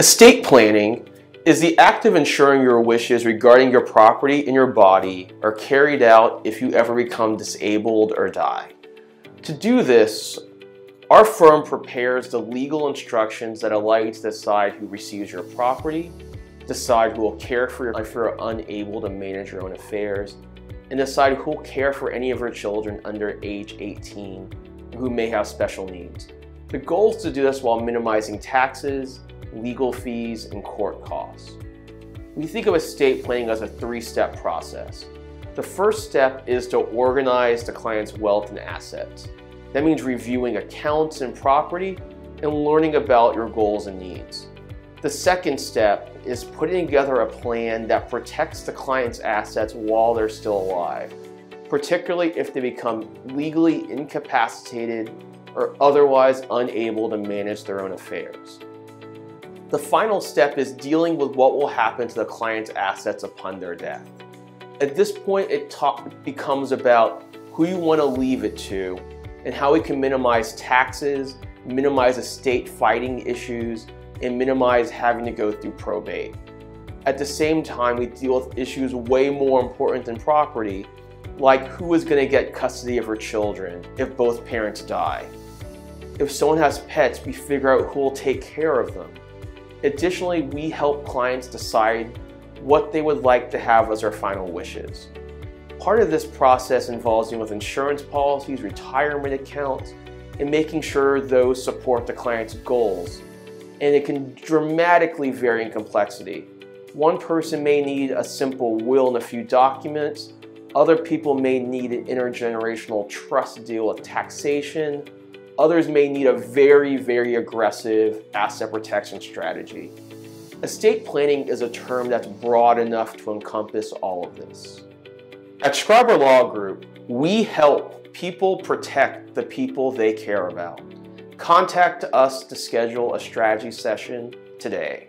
Estate planning is the act of ensuring your wishes regarding your property and your body are carried out if you ever become disabled or die. To do this, our firm prepares the legal instructions that allow you to decide who receives your property, decide who will care for you if you're unable to manage your own affairs, and decide who will care for any of your children under age 18 who may have special needs. The goal is to do this while minimizing taxes, legal fees, and court costs. We think of estate planning as a three-step process. The first step is to organize the client's wealth and assets. That means reviewing accounts and property and learning about your goals and needs. The second step is putting together a plan that protects the client's assets while they're still alive, particularly if they become legally incapacitated or otherwise unable to manage their own affairs. The final step is dealing with what will happen to the client's assets upon their death. At this point, it becomes about who you want to leave it to and how we can minimize taxes, minimize estate fighting issues, and minimize having to go through probate. At the same time, we deal with issues way more important than property, like who is going to get custody of her children if both parents die. If someone has pets, we figure out who will take care of them. Additionally, we help clients decide what they would like to have as their final wishes. Part of this process involves dealing with insurance policies, retirement accounts, and making sure those support the client's goals. And it can dramatically vary in complexity. One person may need a simple will and a few documents. Other people may need an intergenerational trust deal with taxation. Others may need a very, very aggressive asset protection strategy. Estate planning is a term that's broad enough to encompass all of this. At Scriber Law Group, we help people protect the people they care about. Contact us to schedule a strategy session today.